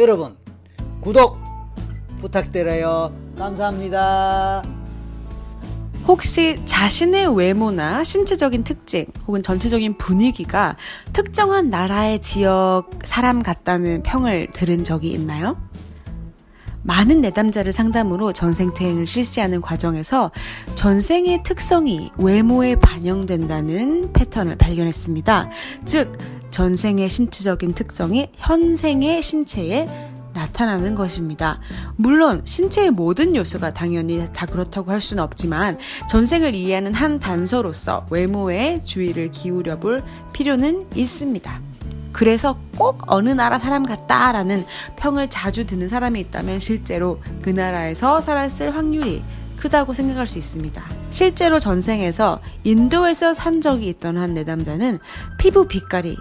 여러분 구독 부탁드려요. 감사합니다. 혹시 자신의 외모나 신체적인 특징 혹은 전체적인 분위기가 특정한 나라의 지역 사람 같다는 평을 들은 적이 있나요? 많은 내담자를 상담으로 전생퇴행을 실시하는 과정에서 전생의 특성이 외모에 반영된다는 패턴을 발견했습니다. 즉, 전생의 신체적인 특성이 현생의 신체에 나타나는 것입니다. 물론 신체의 모든 요소가 당연히 다 그렇다고 할 수는 없지만 전생을 이해하는 한 단서로서 외모에 주의를 기울여 볼 필요는 있습니다. 그래서 꼭 어느 나라 사람 같다라는 평을 자주 듣는 사람이 있다면 실제로 그 나라에서 살았을 확률이 크다고 생각할 수 있습니다. 실제로 전생에서 인도에서 산 적이 있던 한 내담자는 피부 빛깔이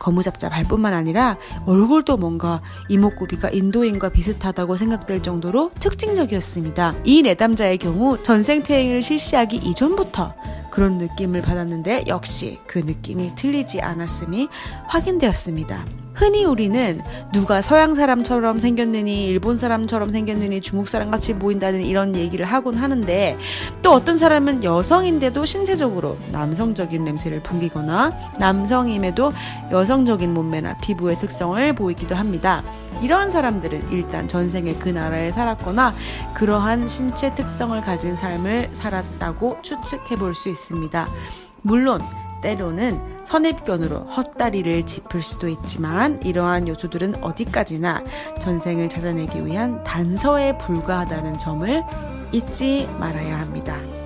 거무잡잡할 뿐만 아니라 얼굴도 뭔가 이목구비가 인도인과 비슷하다고 생각될 정도로 특징적이었습니다. 이 내담자의 경우 전생퇴행을 실시하기 이전부터 그런 느낌을 받았는데 역시 그 느낌이 틀리지 않았음이 확인되었습니다. 흔히 우리는 누가 서양 사람처럼 생겼느니 일본 사람처럼 생겼느니 중국 사람 같이 보인다는 이런 얘기를 하곤 하는데 또 어떤 사람은 여성인데도 신체적으로 남성적인 냄새를 풍기거나 남성임에도 여성적인 몸매나 피부의 특성을 보이기도 합니다. 이런 사람들은 일단 전생에 그 나라에 살았거나 그러한 신체 특성을 가진 삶을 살았다고 추측해 볼 수 있습니다. 물론 때로는 선입견으로 헛다리를 짚을 수도 있지만 이러한 요소들은 어디까지나 전생을 찾아내기 위한 단서에 불과하다는 점을 잊지 말아야 합니다.